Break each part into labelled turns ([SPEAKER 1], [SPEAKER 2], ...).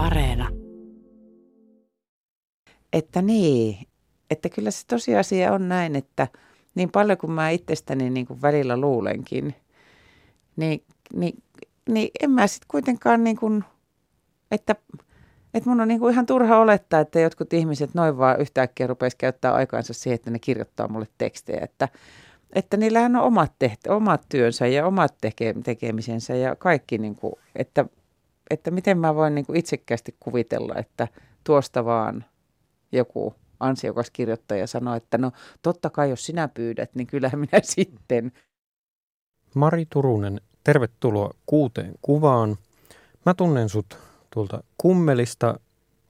[SPEAKER 1] Areena.
[SPEAKER 2] Että niin, että kyllä se tosiasia on näin, että niin paljon kuin mä itsestäni niin kuin välillä luulenkin, niin, niin, niin en mä sitten kuitenkaan niin kuin, että, että mun on niin kuin ihan turha olettaa, että jotkut ihmiset noin vaan yhtäkkiä rupeaisi käyttää aikaansa siihen, että ne kirjoittaa mulle tekstejä, että, että niillähän on omat, tehtä, omat työnsä ja omat teke, tekemisensä ja kaikki, niin kuin, että, että miten mä voin niin kuin itsekkäästi kuvitella, että tuosta vaan joku ansiokas kirjoittaja sanoi, että no totta kai jos sinä pyydät, niin kyllähän minä sitten.
[SPEAKER 3] Mari Turunen, tervetuloa kuuteen kuvaan. Mä tunnen sut tuolta kummelista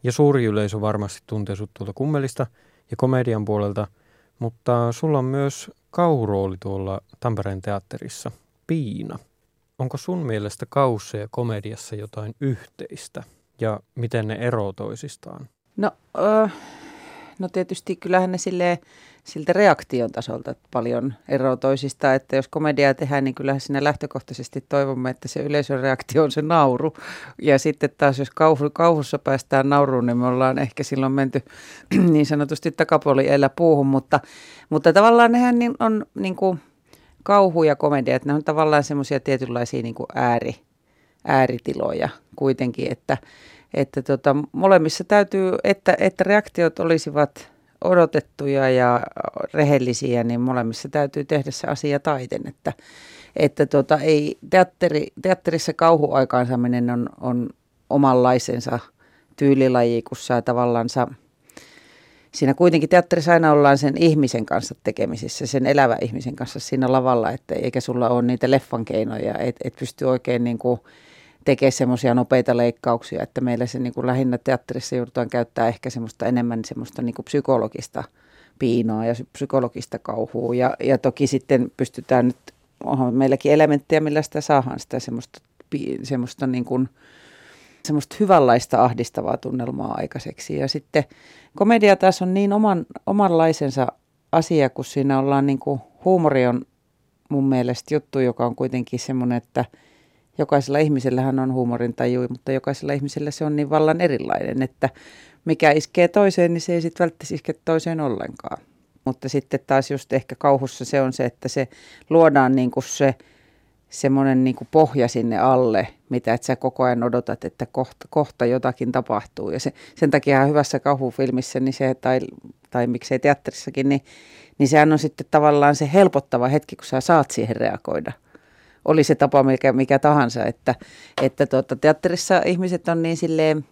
[SPEAKER 3] ja suuri yleisö varmasti tuntee sut tuolta kummelista ja komedian puolelta, mutta sulla on myös kauhurooli tuolla Tampereen teatterissa, Piina. Onko sun mielestä kaussa ja komediassa jotain yhteistä ja miten ne eroavat toisistaan?
[SPEAKER 2] No, äh, no tietysti kyllähän ne silleen, siltä reaktion tasolta paljon eroa toisista, että jos komediaa tehdään, niin kyllähän sinne lähtökohtaisesti toivomme, että se yleisön reaktio on se nauru. Ja sitten taas jos kauhu, kauhussa päästään nauruun, niin me ollaan ehkä silloin menty niin sanotusti takapuoli elä puuhun, mutta, mutta tavallaan nehän niin on niin kuin kauhu ja komedia, että ne on tavallaan semmoisia tietynlaisia niin ääri, ääritiloja kuitenkin, että, että tota, molemmissa täytyy, että, että reaktiot olisivat odotettuja ja rehellisiä, niin molemmissa täytyy tehdä se asia taiten, että, että tota, ei, teatteri, teatterissa kauhuaikaansaaminen on, on omanlaisensa tyylilaji, kun sä tavallaansa, siinä kuitenkin teatterissa aina ollaan sen ihmisen kanssa tekemisissä, sen elävän ihmisen kanssa siinä lavalla, että eikä sulla ole niitä leffan keinoja, et, et pysty oikein niin kuin, tekee semmoisia nopeita leikkauksia, että meillä se niin kuin lähinnä teatterissa joudutaan käyttää ehkä semmoista enemmän semmoista niin kuin psykologista piinoa ja psykologista kauhua. Ja, ja toki sitten pystytään nyt, onhan meilläkin elementtejä, millä sitä saadaan sitä semmoista, semmoista niin kuin, semmoista hyvänlaista ahdistavaa tunnelmaa aikaiseksi. Ja sitten komedia taas on niin oman, omanlaisensa asia, kun siinä ollaan niin kuin, huumori on mun mielestä juttu, joka on kuitenkin semmoinen, että – jokaisella ihmisellähän on huumorin taju, mutta jokaisella ihmisellä se on niin vallan erilainen, että mikä iskee toiseen, niin se ei sitten välttämättä iske toiseen ollenkaan. Mutta sitten taas just ehkä kauhussa se on se, että se luodaan niin kuin se semmoinen niin pohja sinne alle, mitä et sä koko ajan odotat, että kohta, kohta jotakin tapahtuu. Ja se, sen takia hyvässä kauhufilmissä, niin se, tai, tai miksei teatterissakin, niin, niin sehän on sitten tavallaan se helpottava hetki, kun sä saat siihen reagoida – oli se tapa mikä, mikä tahansa, että, että tuota, teatterissa ihmiset on niin silleen,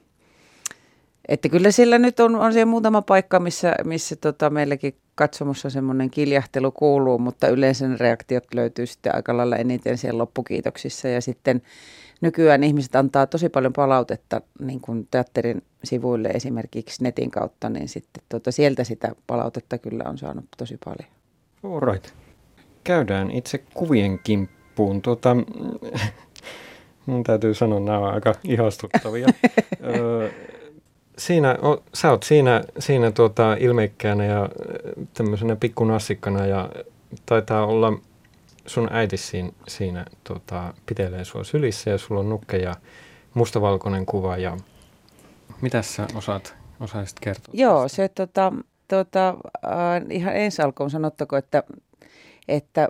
[SPEAKER 2] että kyllä sillä nyt on, on se muutama paikka, missä, missä tota, meilläkin katsomussa semmoinen kiljahtelu kuuluu, mutta yleensä ne reaktiot löytyy sitten aika lailla eniten siellä loppukiitoksissa ja sitten nykyään ihmiset antaa tosi paljon palautetta niin kuin teatterin sivuille esimerkiksi netin kautta, niin sitten tota, sieltä sitä palautetta kyllä on saanut tosi paljon.
[SPEAKER 3] All right. Käydään itse kuvien kimppuun. Tuota, mun täytyy sanoa, nämä ovat aika ihastuttavia. siinä, o, sä oot siinä, siinä tuota, ilmeikkäänä ja tämmöisenä pikkunassikkana ja taitaa olla sun äiti siinä, siinä tuota, pitelee sua sylissä ja sulla on nukke ja mustavalkoinen kuva ja mitä sä osaat, osaisit kertoa?
[SPEAKER 2] Joo, tästä? se tota, tota, äh, ihan ensi alkuun sanottako, että, että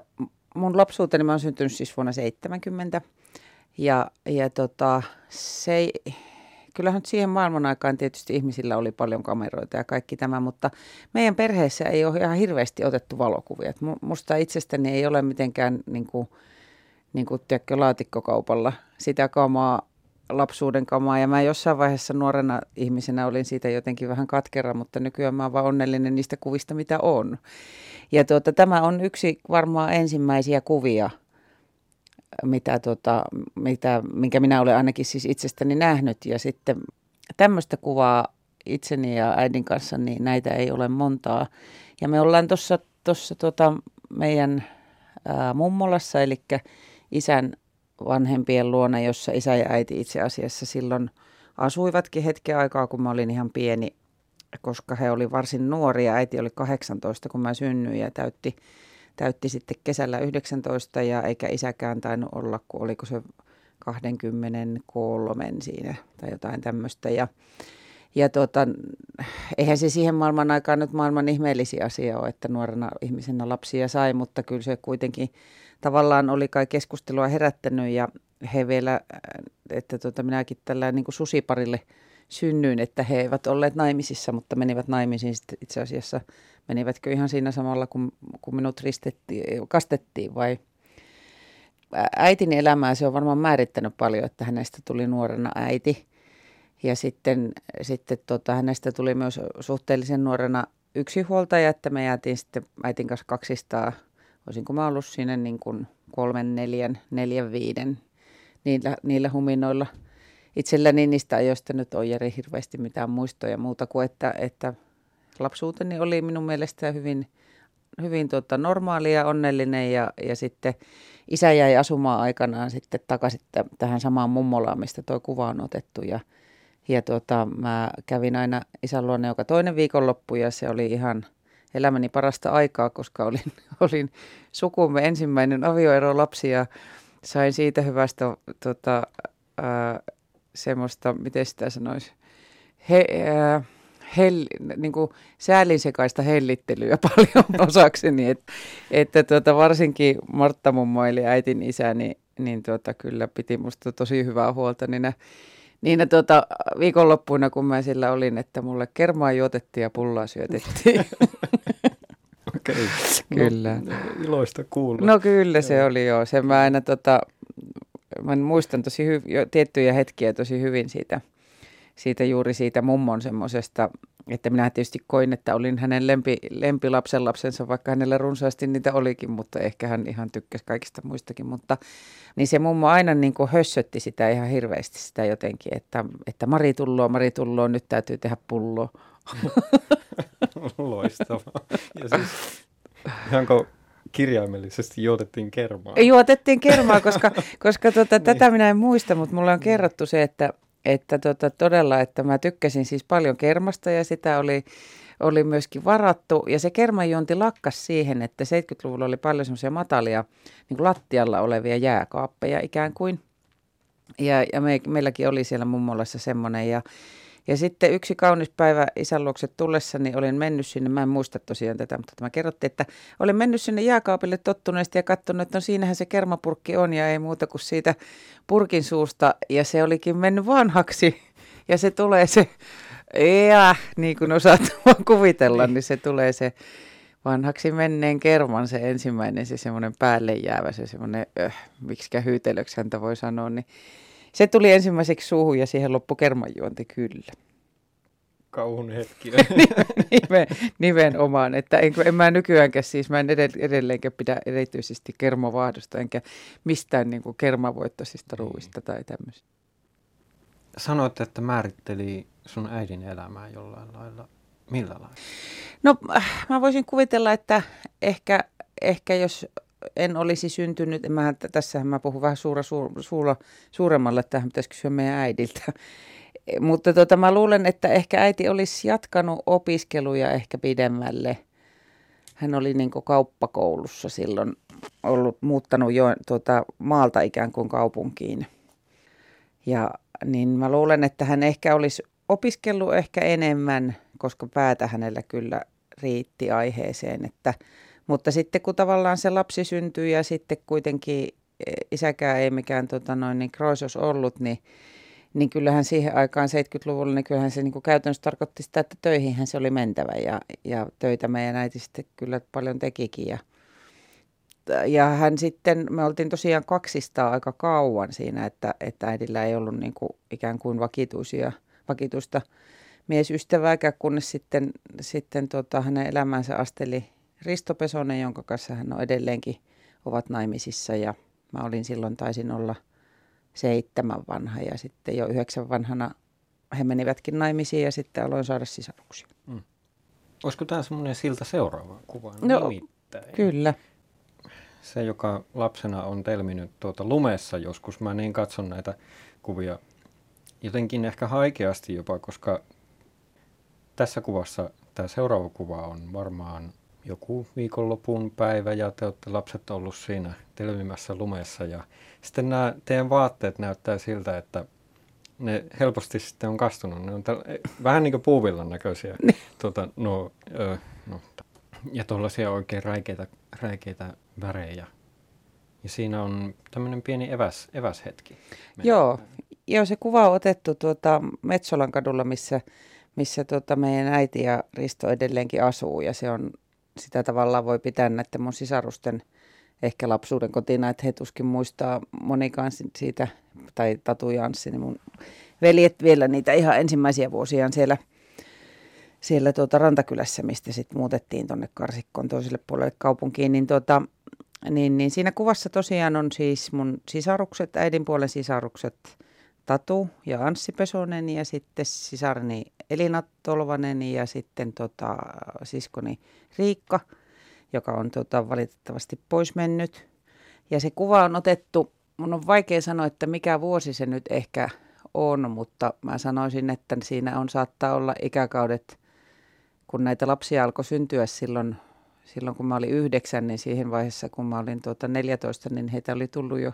[SPEAKER 2] mun lapsuuteni, mä oon syntynyt siis vuonna 70. Ja, ja tota, se ei, kyllähän siihen maailman aikaan tietysti ihmisillä oli paljon kameroita ja kaikki tämä, mutta meidän perheessä ei ole ihan hirveästi otettu valokuvia. Et musta itsestäni ei ole mitenkään niin kuin, niin kuin tiedätkö, laatikkokaupalla sitä kamaa, lapsuuden kamaa. Ja mä jossain vaiheessa nuorena ihmisenä olin siitä jotenkin vähän katkera, mutta nykyään mä oon vaan onnellinen niistä kuvista, mitä on. Ja tuota, tämä on yksi varmaan ensimmäisiä kuvia, mitä, tuota, mitä, minkä minä olen ainakin siis itsestäni nähnyt. Ja sitten tämmöistä kuvaa itseni ja äidin kanssa, niin näitä ei ole montaa. Ja me ollaan tuossa tossa, tota, meidän ää, mummolassa, eli isän vanhempien luona, jossa isä ja äiti itse asiassa silloin asuivatkin hetken aikaa, kun mä olin ihan pieni koska he oli varsin nuoria. Äiti oli 18, kun mä synnyin ja täytti, täytti sitten kesällä 19 ja eikä isäkään tainnut olla, kun oliko se 23 siinä tai jotain tämmöistä. Ja, ja tota, eihän se siihen maailman aikaan nyt maailman ihmeellisiä asia ole, että nuorena ihmisenä lapsia sai, mutta kyllä se kuitenkin tavallaan oli kai keskustelua herättänyt ja he vielä, että tota, minäkin tällä niin kuin susiparille synnyin, että he eivät olleet naimisissa, mutta menivät naimisiin itse asiassa. Menivätkö ihan siinä samalla, kun, kun minut kastettiin vai äitin elämää se on varmaan määrittänyt paljon, että hänestä tuli nuorena äiti. Ja sitten, sitten tota, hänestä tuli myös suhteellisen nuorena yksinhuoltaja, että me jäätiin sitten äitin kanssa kaksistaan. Olisinko mä ollut siinä niin kuin kolmen, neljän, neljän, viiden niillä, niillä huminoilla. Itselläni niistä ajoista nyt on Jari hirveästi mitään muistoja muuta kuin, että, että lapsuuteni oli minun mielestä hyvin, hyvin tota normaalia ja onnellinen ja, ja sitten isä jäi asumaan aikanaan sitten takaisin tähän samaan mummolaan, mistä tuo kuva on otettu. Ja, ja tota, mä kävin aina isän luonne joka toinen viikonloppu ja se oli ihan elämäni parasta aikaa, koska olin, olin sukumme ensimmäinen avioero lapsi ja sain siitä hyvästä tota, ää, semmoista, miten sitä sanoisi, he, ää, hell, niin kuin säälinsekaista hellittelyä paljon osakseni, että, että tuota, varsinkin Martta mummo eli äitin isä, niin, niin tuota, kyllä piti musta tosi hyvää huolta niinä, niinä tuota, viikonloppuina, kun mä sillä olin, että mulle kermaa juotettiin ja pullaa syötettiin.
[SPEAKER 3] Okei, okay.
[SPEAKER 2] kyllä.
[SPEAKER 3] No, iloista kuulla.
[SPEAKER 2] No kyllä se oli joo. Se mä aina tota, mä muistan tosi hy- jo tiettyjä hetkiä tosi hyvin siitä, siitä juuri siitä mummon semmoisesta, että minä tietysti koin, että olin hänen lempi, lempilapsen lapsensa, vaikka hänellä runsaasti niitä olikin, mutta ehkä hän ihan tykkäsi kaikista muistakin, mutta niin se mummo aina niin kuin hössötti sitä ihan hirveästi sitä jotenkin, että, että Mari tulloo, Mari tulloo, nyt täytyy tehdä pullo.
[SPEAKER 3] Loistavaa. Ja siis, ihanko kirjaimellisesti juotettiin kermaa?
[SPEAKER 2] Juotettiin kermaa, koska, koska tota, niin. tätä minä en muista, mutta mulle on kerrottu se, että, että tota, todella, että mä tykkäsin siis paljon kermasta ja sitä oli, oli myöskin varattu. Ja se kermajuonti lakkas siihen, että 70-luvulla oli paljon semmoisia matalia niin kuin lattialla olevia jääkaappeja ikään kuin. Ja, ja me, meilläkin oli siellä mummolassa semmoinen ja ja sitten yksi kaunis päivä isän luokse tullessani olin mennyt sinne, mä en muista tosiaan tätä, mutta tämä kerrottiin, että olin mennyt sinne jääkaapille tottuneesti ja katsonut, että no siinähän se kermapurkki on ja ei muuta kuin siitä purkin suusta. Ja se olikin mennyt vanhaksi ja se tulee se, ja, niin kuin osaat kuvitella, niin. niin se tulee se vanhaksi menneen kerman se ensimmäinen, se semmoinen päälle jäävä, se semmoinen, äh, miksi hyytelöksi häntä voi sanoa, niin se tuli ensimmäiseksi suuhun ja siihen loppu kermanjuonti kyllä.
[SPEAKER 3] Kauhun hetki.
[SPEAKER 2] Nimen, nimenomaan, että en, en mä nykyäänkään siis, mä en edelleenkään pidä erityisesti kermovahdosta, enkä mistään niin kuin kermavoittoisista niin. ruuista tai tämmöistä.
[SPEAKER 3] Sanoit, että määritteli sun äidin elämää jollain lailla. Millä lailla?
[SPEAKER 2] No mä voisin kuvitella, että ehkä, ehkä jos en olisi syntynyt, mä, tässähän mä puhun vähän suura, suura, suura, suuremmalle, että tähän pitäisi kysyä meidän äidiltä. Mutta tota, mä luulen, että ehkä äiti olisi jatkanut opiskeluja ehkä pidemmälle. Hän oli niin kauppakoulussa silloin ollut muuttanut jo tuota, maalta ikään kuin kaupunkiin. Ja niin mä luulen, että hän ehkä olisi opiskellut ehkä enemmän, koska päätä hänellä kyllä riitti aiheeseen, että – mutta sitten kun tavallaan se lapsi syntyi ja sitten kuitenkin e, isäkään ei mikään tota noin, niin kroisos ollut, niin, niin kyllähän siihen aikaan 70-luvulla, niin kyllähän se niin kuin käytännössä tarkoitti sitä, että töihinhän se oli mentävä ja, ja töitä meidän äiti sitten kyllä paljon tekikin ja, ja hän sitten, me oltiin tosiaan kaksistaan aika kauan siinä, että, että äidillä ei ollut niin kuin ikään kuin vakituisia, vakituista miesystävääkään, kunnes sitten, sitten tota, hänen elämänsä asteli Risto Pesonen, jonka kanssa hän on edelleenkin ovat naimisissa ja mä olin silloin, taisin olla seitsemän vanha ja sitten jo yhdeksän vanhana he menivätkin naimisiin ja sitten aloin saada sisaruksia. Mm.
[SPEAKER 3] Olisiko tämä semmoinen siltä seuraava kuva?
[SPEAKER 2] No, Nimittäin. kyllä.
[SPEAKER 3] Se, joka lapsena on telminyt tuota lumessa joskus, mä niin katson näitä kuvia jotenkin ehkä haikeasti jopa, koska tässä kuvassa tämä seuraava kuva on varmaan joku viikonlopun päivä ja te olette lapset ollut siinä telmimässä lumessa ja sitten nämä teidän vaatteet näyttää siltä, että ne helposti sitten on kastunut. Ne on täl, vähän niin kuin puuvillan näköisiä. Niin. tuota, no, ö, no, ja tuollaisia oikein räikeitä, räikeitä värejä. Ja siinä on tämmöinen pieni eväs, eväshetki.
[SPEAKER 2] Joo, joo, se kuva on otettu tuota Metsolan kadulla, missä, missä tuota meidän äiti ja Risto edelleenkin asuu. Ja se on, sitä tavallaan voi pitää näiden mun sisarusten ehkä lapsuuden kotina, että he tuskin muistaa monikaan siitä, tai Tatu Janssi, niin mun veljet vielä niitä ihan ensimmäisiä vuosiaan siellä, siellä tuota Rantakylässä, mistä sitten muutettiin tuonne Karsikkoon toiselle puolelle kaupunkiin, niin tuota, niin, niin siinä kuvassa tosiaan on siis mun sisarukset, äidin puolen sisarukset Tatu ja Anssi Pesonen ja sitten sisarni Elina Tolvanen ja sitten tota, siskoni Riikka, joka on tota, valitettavasti pois mennyt. Ja se kuva on otettu, mun on vaikea sanoa, että mikä vuosi se nyt ehkä on, mutta mä sanoisin, että siinä on saattaa olla ikäkaudet, kun näitä lapsia alkoi syntyä silloin silloin kun mä olin yhdeksän, niin siihen vaiheessa kun mä olin tuota 14, niin heitä oli tullut jo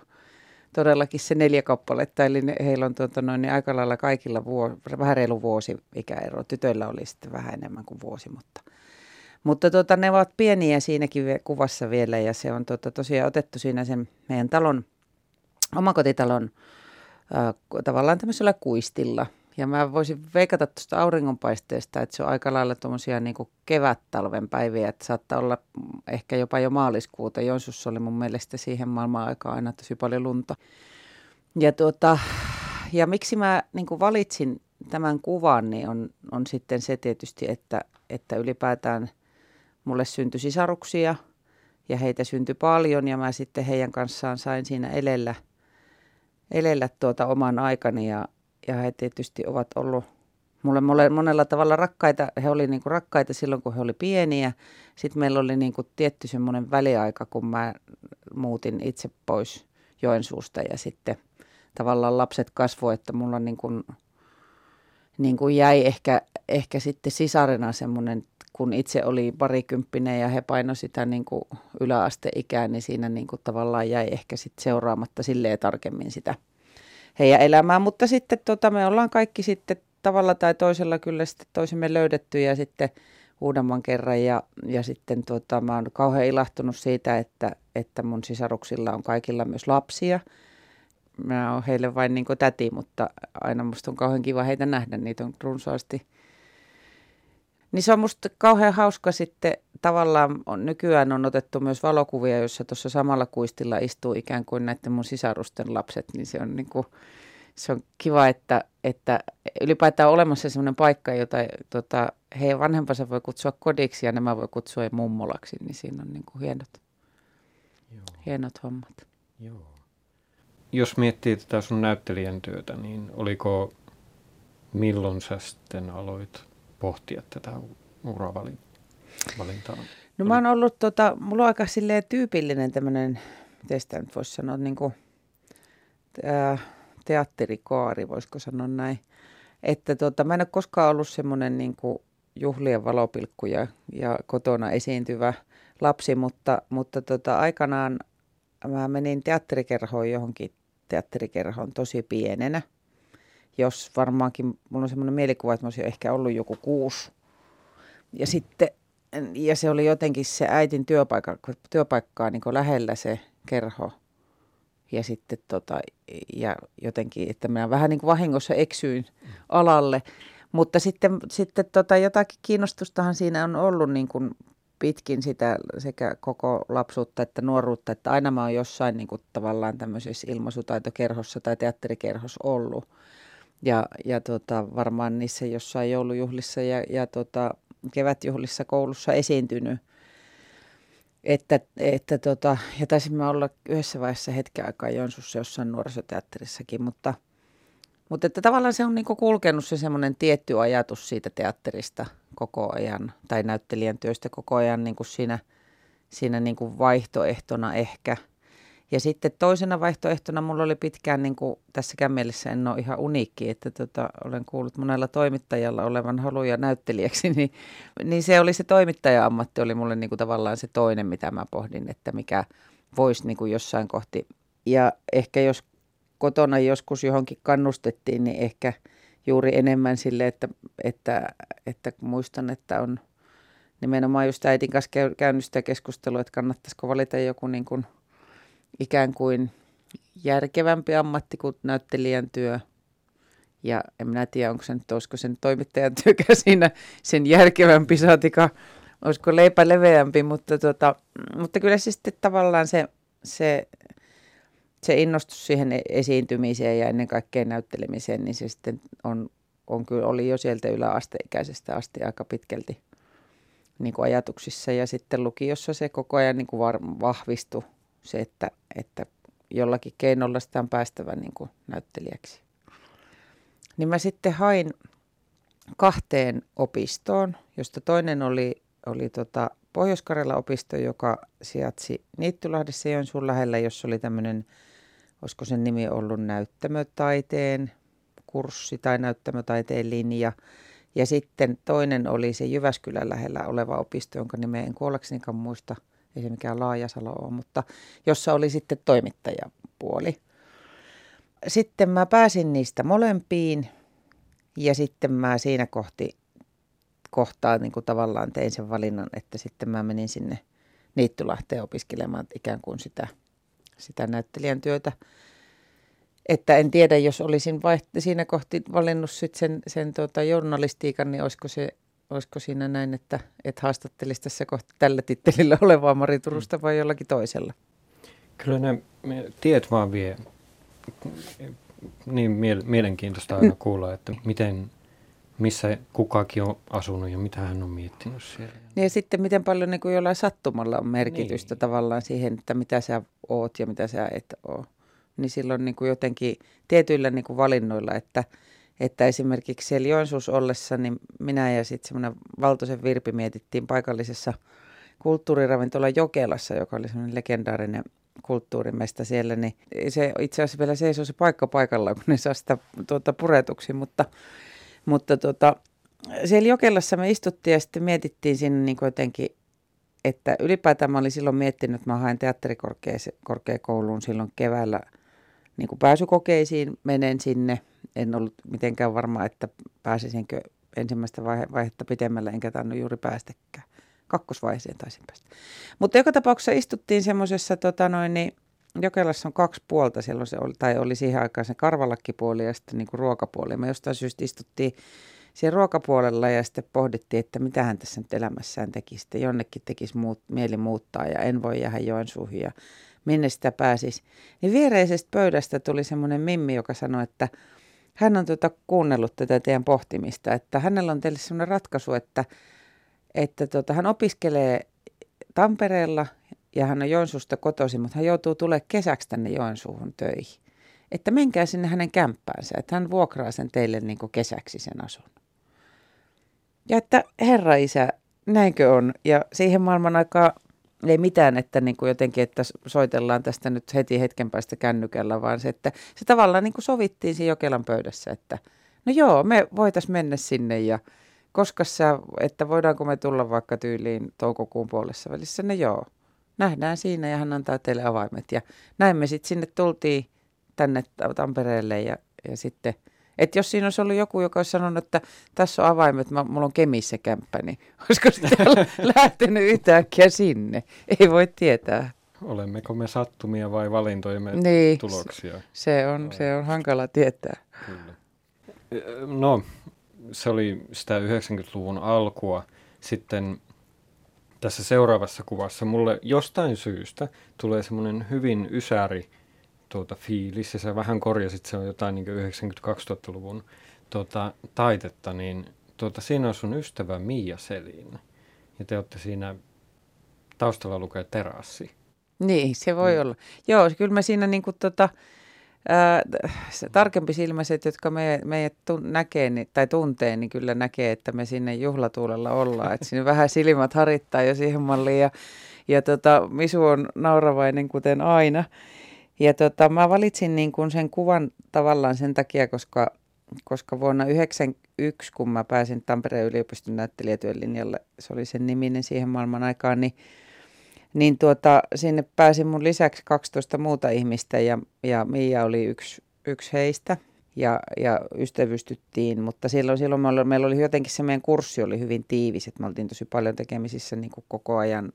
[SPEAKER 2] todellakin se neljä kappaletta, eli ne, heillä on tuota noin, niin aika lailla kaikilla vuo, vähän reilu vuosi ikäero. Tytöillä oli sitten vähän enemmän kuin vuosi, mutta, mutta tuota, ne ovat pieniä siinäkin kuvassa vielä ja se on tuota, tosiaan otettu siinä sen meidän talon, omakotitalon äh, tavallaan tämmöisellä kuistilla – ja mä voisin veikata tuosta auringonpaisteesta, että se on aika lailla tuommoisia niin kevät-talven päiviä, että saattaa olla ehkä jopa jo maaliskuuta. Joensuussa oli mun mielestä siihen maailman aikaan aina tosi paljon lunta. Ja, tuota, ja miksi mä niin valitsin tämän kuvan, niin on, on sitten se tietysti, että, että ylipäätään mulle syntyi sisaruksia ja heitä syntyi paljon ja mä sitten heidän kanssaan sain siinä elellä, elellä tuota oman aikani ja, ja he tietysti ovat ollut mulle monella tavalla rakkaita. He olivat niinku rakkaita silloin, kun he olivat pieniä. Sitten meillä oli niinku tietty semmoinen väliaika, kun mä muutin itse pois Joensuusta ja sitten tavallaan lapset kasvoivat, että mulla niin kuin, niin kuin jäi ehkä, ehkä sitten sisarena semmoinen, kun itse oli parikymppinen ja he paino sitä niin kuin yläasteikään, niin siinä niin kuin tavallaan jäi ehkä sitten seuraamatta silleen tarkemmin sitä – heidän elämään. Mutta sitten tota, me ollaan kaikki sitten tavalla tai toisella kyllä sitten toisemme löydetty ja sitten uudemman kerran. Ja, ja sitten tota, mä oon kauhean ilahtunut siitä, että, että mun sisaruksilla on kaikilla myös lapsia. Mä oon heille vain niin täti, mutta aina musta on kauhean kiva heitä nähdä. Niitä on runsaasti niin se on musta kauhean hauska sitten, tavallaan on, nykyään on otettu myös valokuvia, joissa tuossa samalla kuistilla istuu ikään kuin näiden mun sisarusten lapset, niin se on niin kuin, se on kiva, että, että ylipäätään on olemassa sellainen paikka, jota tota, heidän vanhempansa voi kutsua kodiksi ja nämä voi kutsua mummolaksi, niin siinä on niin kuin hienot, Joo. hienot hommat. Joo.
[SPEAKER 3] Jos miettii tätä sun näyttelijän työtä, niin oliko, milloin sä sitten aloit pohtia tätä uravalintaa?
[SPEAKER 2] No mä oon ollut, tota, mulla on aika tyypillinen tämmöinen, miten sitä nyt voisi sanoa, niin kuin, teatterikaari, voisiko sanoa näin. Että tota, mä en ole koskaan ollut semmoinen niin juhlien valopilkku ja, ja kotona esiintyvä lapsi, mutta, mutta tota, aikanaan mä menin teatterikerhoon johonkin teatterikerhoon tosi pienenä – jos varmaankin, mulla on semmoinen mielikuva, että mä olisin ehkä ollut joku kuusi. Ja sitten, ja se oli jotenkin se äitin työpaikka, työpaikkaa niin lähellä se kerho. Ja sitten tota, ja jotenkin, että mä vähän niin kuin vahingossa eksyin alalle. Mutta sitten, sitten tota, jotakin kiinnostustahan siinä on ollut niin kuin pitkin sitä sekä koko lapsuutta että nuoruutta, että aina mä oon jossain niin kuin tavallaan tämmöisessä ilmaisutaitokerhossa tai teatterikerhossa ollut ja, ja tota, varmaan niissä jossain joulujuhlissa ja, ja tota, kevätjuhlissa koulussa esiintynyt. Että, että tota, ja taisimme olla yhdessä vaiheessa hetken aikaa Jonsussa jossain nuorisoteatterissakin, mutta, mutta että tavallaan se on niin kulkenut se semmoinen tietty ajatus siitä teatterista koko ajan, tai näyttelijän työstä koko ajan niin kuin siinä, siinä niin kuin vaihtoehtona ehkä. Ja sitten toisena vaihtoehtona mulla oli pitkään, niin kuin tässäkään mielessä en ole ihan uniikki, että tota, olen kuullut monella toimittajalla olevan haluja näyttelijäksi, niin, niin se oli se toimittaja-ammatti, oli mulle niin kuin tavallaan se toinen, mitä mä pohdin, että mikä voisi niin kuin jossain kohti. Ja ehkä jos kotona joskus johonkin kannustettiin, niin ehkä juuri enemmän sille, että, että, että muistan, että on nimenomaan just äitin kanssa käynyt sitä keskustelua, että kannattaisiko valita joku niin kuin – ikään kuin järkevämpi ammatti kuin näyttelijän työ. Ja en minä tiedä, onko se nyt, olisiko sen toimittajan työkään siinä sen järkevämpi saatika, olisiko leipä leveämpi, mutta, tota, mutta kyllä se sitten tavallaan se, se, se innostus siihen e-, esiintymiseen ja ennen kaikkea näyttelemiseen, niin se sitten on, on kyllä, oli jo sieltä yläasteikäisestä asti aika pitkälti niin kuin ajatuksissa. Ja sitten lukiossa se koko ajan niin kuin var, vahvistui se, että, että jollakin keinolla sitä on päästävä niin kuin näyttelijäksi. Niin mä sitten hain kahteen opistoon, josta toinen oli, oli tota pohjois opisto, joka sijaitsi Niittylahdessa Joensuun lähellä, jossa oli tämmöinen, olisiko sen nimi ollut näyttämötaiteen kurssi tai näyttämötaiteen linja. Ja sitten toinen oli se Jyväskylän lähellä oleva opisto, jonka nimeä en kuollaksenikaan muista – ei se mikään Laajasalo ole, mutta jossa oli sitten toimittajapuoli. Sitten mä pääsin niistä molempiin ja sitten mä siinä kohti kohtaa niin kuin tavallaan tein sen valinnan, että sitten mä menin sinne Niittylahteen opiskelemaan ikään kuin sitä, sitä näyttelijän työtä. Että en tiedä, jos olisin vaiht- siinä kohti valinnut sit sen, sen tuota journalistiikan, niin olisiko se olisiko siinä näin, että et haastattelisi tässä kohta tällä tittelillä olevaa Mari Turusta vai jollakin toisella?
[SPEAKER 3] Kyllä ne tiet vaan vie. Niin mielenkiintoista aina kuulla, että miten, missä kukakin on asunut ja mitä hän on miettinyt siellä.
[SPEAKER 2] Niin ja sitten miten paljon niin kuin jollain sattumalla on merkitystä niin. tavallaan siihen, että mitä sä oot ja mitä sä et oo. Niin silloin niin kuin jotenkin tietyillä niin kuin valinnoilla, että – että esimerkiksi siellä Joensuus ollessa, niin minä ja sitten semmoinen Valtoisen Virpi mietittiin paikallisessa kulttuuriravintola Jokelassa, joka oli semmoinen legendaarinen kulttuurimesta siellä, niin se itse asiassa vielä seisoo se paikka paikallaan, kun ne saa sitä tuota, puretuksi, mutta, mutta tuota, siellä Jokelassa me istuttiin ja sitten mietittiin siinä niin jotenkin, että ylipäätään mä olin silloin miettinyt, että mä haen teatterikorkeakouluun silloin keväällä niin kuin pääsykokeisiin, menen sinne – en ollut mitenkään varma, että pääsisinkö ensimmäistä vaihe- vaihetta pitemmälle, enkä tainnut juuri päästäkään. Kakkosvaiheeseen taisin päästä. Mutta joka tapauksessa istuttiin semmoisessa, tota niin Jokelassa on kaksi puolta, siellä se oli, tai oli siihen aikaan se karvalakkipuoli ja sitten niin kuin ruokapuoli. Me jostain syystä istuttiin siellä ruokapuolella ja sitten pohdittiin, että mitä hän tässä nyt elämässään tekisi. Sitten jonnekin tekisi muut, mieli muuttaa ja en voi jäädä Joensuuhun ja minne sitä pääsisi. Niin viereisestä pöydästä tuli semmoinen mimmi, joka sanoi, että – hän on tuota kuunnellut tätä teidän pohtimista, että hänellä on teille sellainen ratkaisu, että, että tuota, hän opiskelee Tampereella ja hän on Joensuusta kotoisin, mutta hän joutuu tulemaan kesäksi tänne Joensuuhun töihin. Että menkää sinne hänen kämppäänsä, että hän vuokraa sen teille niin kesäksi sen asun. Ja että herra isä, näinkö on? Ja siihen maailman aikaan ei mitään, että niin kuin jotenkin, että soitellaan tästä nyt heti hetken päästä kännykällä, vaan se, että se tavallaan niin kuin sovittiin siinä Jokelan pöydässä, että no joo, me voitaisiin mennä sinne ja koska sä, että voidaanko me tulla vaikka tyyliin toukokuun puolessa välissä, no joo, nähdään siinä ja hän antaa teille avaimet ja näin me sitten sinne tultiin tänne Tampereelle ja, ja sitten – että jos siinä olisi ollut joku, joka olisi sanonut, että tässä on avaimet, mä, mulla on Kemissä kämppä, niin olisiko sitä lähtenyt yhtäkkiä sinne? Ei voi tietää.
[SPEAKER 3] Olemmeko me sattumia vai valintojemme niin, tuloksia?
[SPEAKER 2] Se on, se on hankala tietää.
[SPEAKER 3] Kyllä. No, se oli sitä 90-luvun alkua. Sitten tässä seuraavassa kuvassa mulle jostain syystä tulee semmoinen hyvin ysäri tuota, fiilis, ja sä vähän korjasit, se on jotain niin 90-2000-luvun tuota, taitetta, niin tuota, siinä on sun ystävä Mia Selin, ja te olette siinä taustalla lukee terassi.
[SPEAKER 2] Niin, se voi mm. olla. Joo, kyllä mä siinä niin kuin, tota, tarkempi silmäiset, jotka me, meidät tun, näkee niin, tai tuntee, niin kyllä näkee, että me sinne juhlatuulella ollaan. Että siinä vähän silmät harittaa jo siihen malliin ja, ja tota, Misu on nauravainen kuten aina. Ja tota, mä valitsin niin kuin sen kuvan tavallaan sen takia, koska, koska vuonna 1991, kun mä pääsin Tampereen yliopiston näyttelijätyön linjalle, se oli sen niminen siihen maailman aikaan, niin niin tuota, sinne pääsi mun lisäksi 12 muuta ihmistä ja, ja Mia oli yksi, yksi heistä ja, ja ystävystyttiin, mutta silloin, silloin meillä, oli, meillä oli jotenkin se meidän kurssi oli hyvin tiivis, että me oltiin tosi paljon tekemisissä niin kuin koko ajan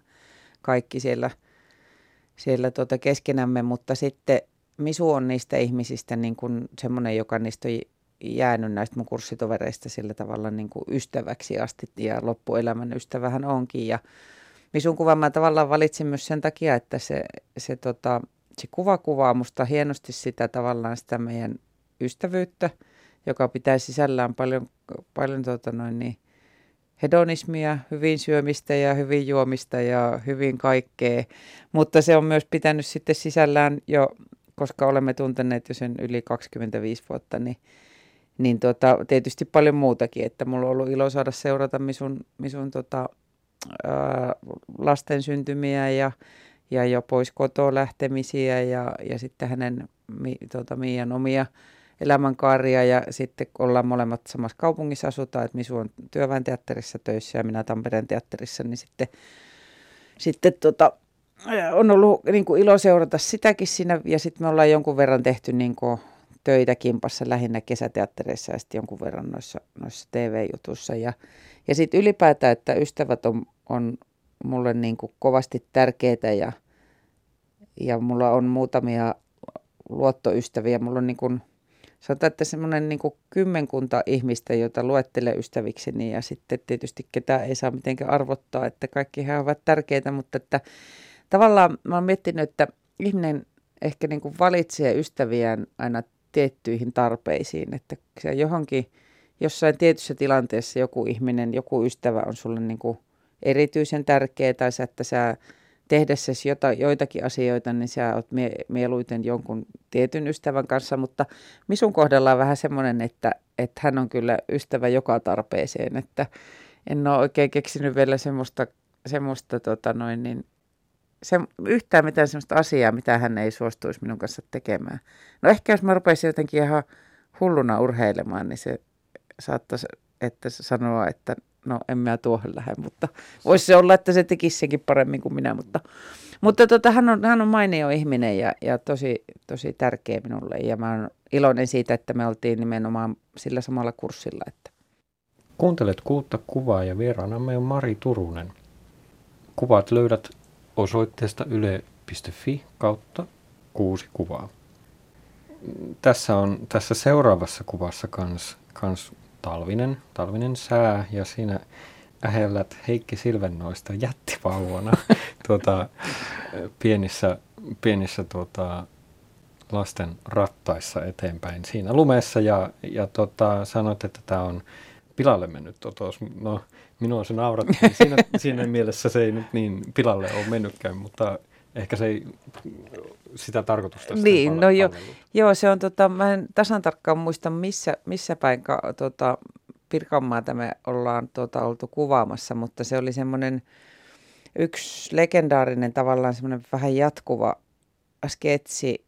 [SPEAKER 2] kaikki siellä, siellä tuota keskenämme, mutta sitten Misu on niistä ihmisistä niin kuin semmoinen, joka niistä on jäänyt näistä mun kurssitovereista sillä tavalla niin kuin ystäväksi asti ja loppuelämän ystävähän onkin. Ja Misun kuvan mä tavallaan valitsin myös sen takia, että se, se, tota, se kuva kuvaa musta hienosti sitä tavallaan sitä meidän ystävyyttä, joka pitää sisällään paljon, paljon tota noin niin, hedonismia, hyvin syömistä ja hyvin juomista ja hyvin kaikkea. Mutta se on myös pitänyt sitten sisällään jo, koska olemme tunteneet jo sen yli 25 vuotta, niin, niin tota, tietysti paljon muutakin. Että mulla on ollut ilo saada seurata Misun, Misun tota, lasten syntymiä ja, ja jo pois kotoa lähtemisiä ja, ja sitten hänen mi, tuota, Miian omia elämänkaaria ja sitten ollaan molemmat samassa kaupungissa asutaan, että Misu on työväen teatterissa töissä ja minä Tampereen teatterissa, niin sitten, sitten tota, on ollut niin kuin ilo seurata sitäkin siinä ja sitten me ollaan jonkun verran tehty niin kuin töitä kimpassa lähinnä kesäteattereissa ja sitten jonkun verran noissa, noissa TV-jutuissa ja, ja sitten ylipäätään, että ystävät on, on mulle niin kuin kovasti tärkeitä ja, ja mulla on muutamia luottoystäviä. Mulla on niin kuin, sanotaan, että semmoinen niin kymmenkunta ihmistä, joita luettelee ystävikseni ja sitten tietysti ketään ei saa mitenkään arvottaa, että kaikki he ovat tärkeitä, mutta että tavallaan mä oon miettinyt, että ihminen ehkä niin kuin valitsee ystäviään aina tiettyihin tarpeisiin, että se johonkin – jossain tietyssä tilanteessa joku ihminen, joku ystävä on sulle niin kuin erityisen tärkeä tai sä, että sä tehdessäsi jota, joitakin asioita, niin sä oot mie, mieluiten jonkun tietyn ystävän kanssa, mutta Misun kohdalla on vähän semmoinen, että, että hän on kyllä ystävä joka tarpeeseen, että en ole oikein keksinyt vielä semmoista, semmoista tota noin, niin, se, yhtään mitään semmoista asiaa, mitä hän ei suostuisi minun kanssa tekemään. No ehkä jos mä rupeisin jotenkin ihan hulluna urheilemaan, niin se saattaisi että sanoa, että no en mä tuohon lähde, mutta voisi se olla, että se tekisi senkin paremmin kuin minä, mutta, mutta tota, hän, on, hän on mainio ihminen ja, ja tosi, tosi tärkeä minulle ja mä oon iloinen siitä, että me oltiin nimenomaan sillä samalla kurssilla. Että.
[SPEAKER 3] Kuuntelet kuutta kuvaa ja vieraanamme on Mari Turunen. Kuvat löydät osoitteesta yle.fi kautta kuusi kuvaa. Tässä on tässä seuraavassa kuvassa kans, kans talvinen, talvinen sää ja siinä ähellät Heikki Silvennoista jättivauvana tuota, pienissä, pienissä tuota, lasten rattaissa eteenpäin siinä lumessa ja, ja tota, sanoit, että tämä on pilalle mennyt otos. No, minua se nauratti. Siinä, siinä mielessä se ei nyt niin pilalle ole mennytkään, mutta ehkä se ei sitä tarkoitusta
[SPEAKER 2] Niin, no jo, joo, se on, tota, mä en tasan tarkkaan muista, missä, missä päin ka, tota, Pirkanmaata me ollaan tota, oltu kuvaamassa, mutta se oli semmoinen yksi legendaarinen tavallaan semmoinen vähän jatkuva sketsi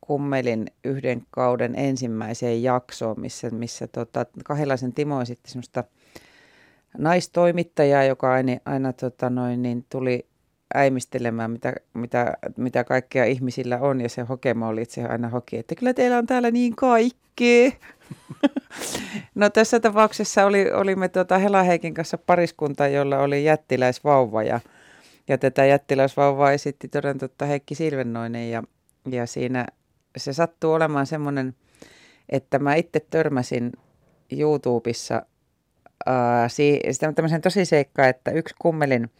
[SPEAKER 2] kummelin yhden kauden ensimmäiseen jaksoon, missä, missä tota, Kahilaisen Timo sitten semmoista naistoimittajaa, joka aina, aina tota noin, niin tuli äimistelemään, mitä, mitä, mitä kaikkea ihmisillä on. Ja se hokema oli, että se aina hoki, että kyllä teillä on täällä niin kaikkea. no tässä tapauksessa oli, olimme tuota Hela Heikin kanssa pariskunta, jolla oli jättiläisvauva. Ja, ja tätä jättiläisvauvaa esitti toden totta Heikki Silvennoinen. Ja, ja siinä se sattuu olemaan semmoinen, että mä itse törmäsin YouTubessa ää, si, tämmöisen seikkaa, että yksi kummelin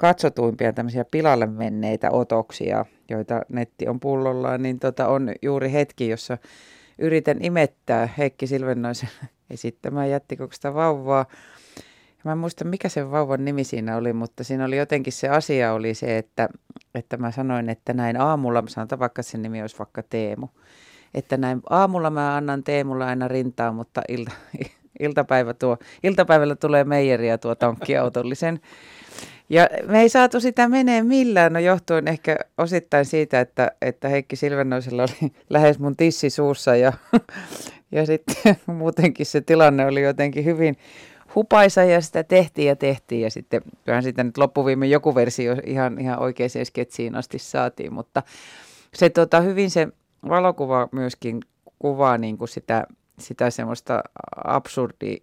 [SPEAKER 2] katsotuimpia tämmöisiä pilalle menneitä otoksia, joita netti on pullollaan, niin tota on juuri hetki, jossa yritän imettää Heikki Silvennoisen esittämää jättikokoista vauvaa. Mä en muista, mikä se vauvan nimi siinä oli, mutta siinä oli jotenkin se asia oli se, että, että mä sanoin, että näin aamulla, sanotaan vaikka sen nimi olisi vaikka Teemu, että näin aamulla mä annan Teemulla aina rintaa, mutta ilta, iltapäivä tuo, iltapäivällä tulee meijeri ja tuo tankkiautollisen. Ja me ei saatu sitä menee millään, no johtuen ehkä osittain siitä, että, että Heikki Silvennoisella oli lähes mun tissi suussa ja, ja sitten muutenkin se tilanne oli jotenkin hyvin hupaisa ja sitä tehtiin ja tehtiin. Ja sitten kyllähän sitä nyt loppuviimein joku versio ihan, ihan oikeaan sketsiin asti saatiin, mutta se tota, hyvin se valokuva myöskin kuvaa niin kuin sitä, sitä semmoista absurdi,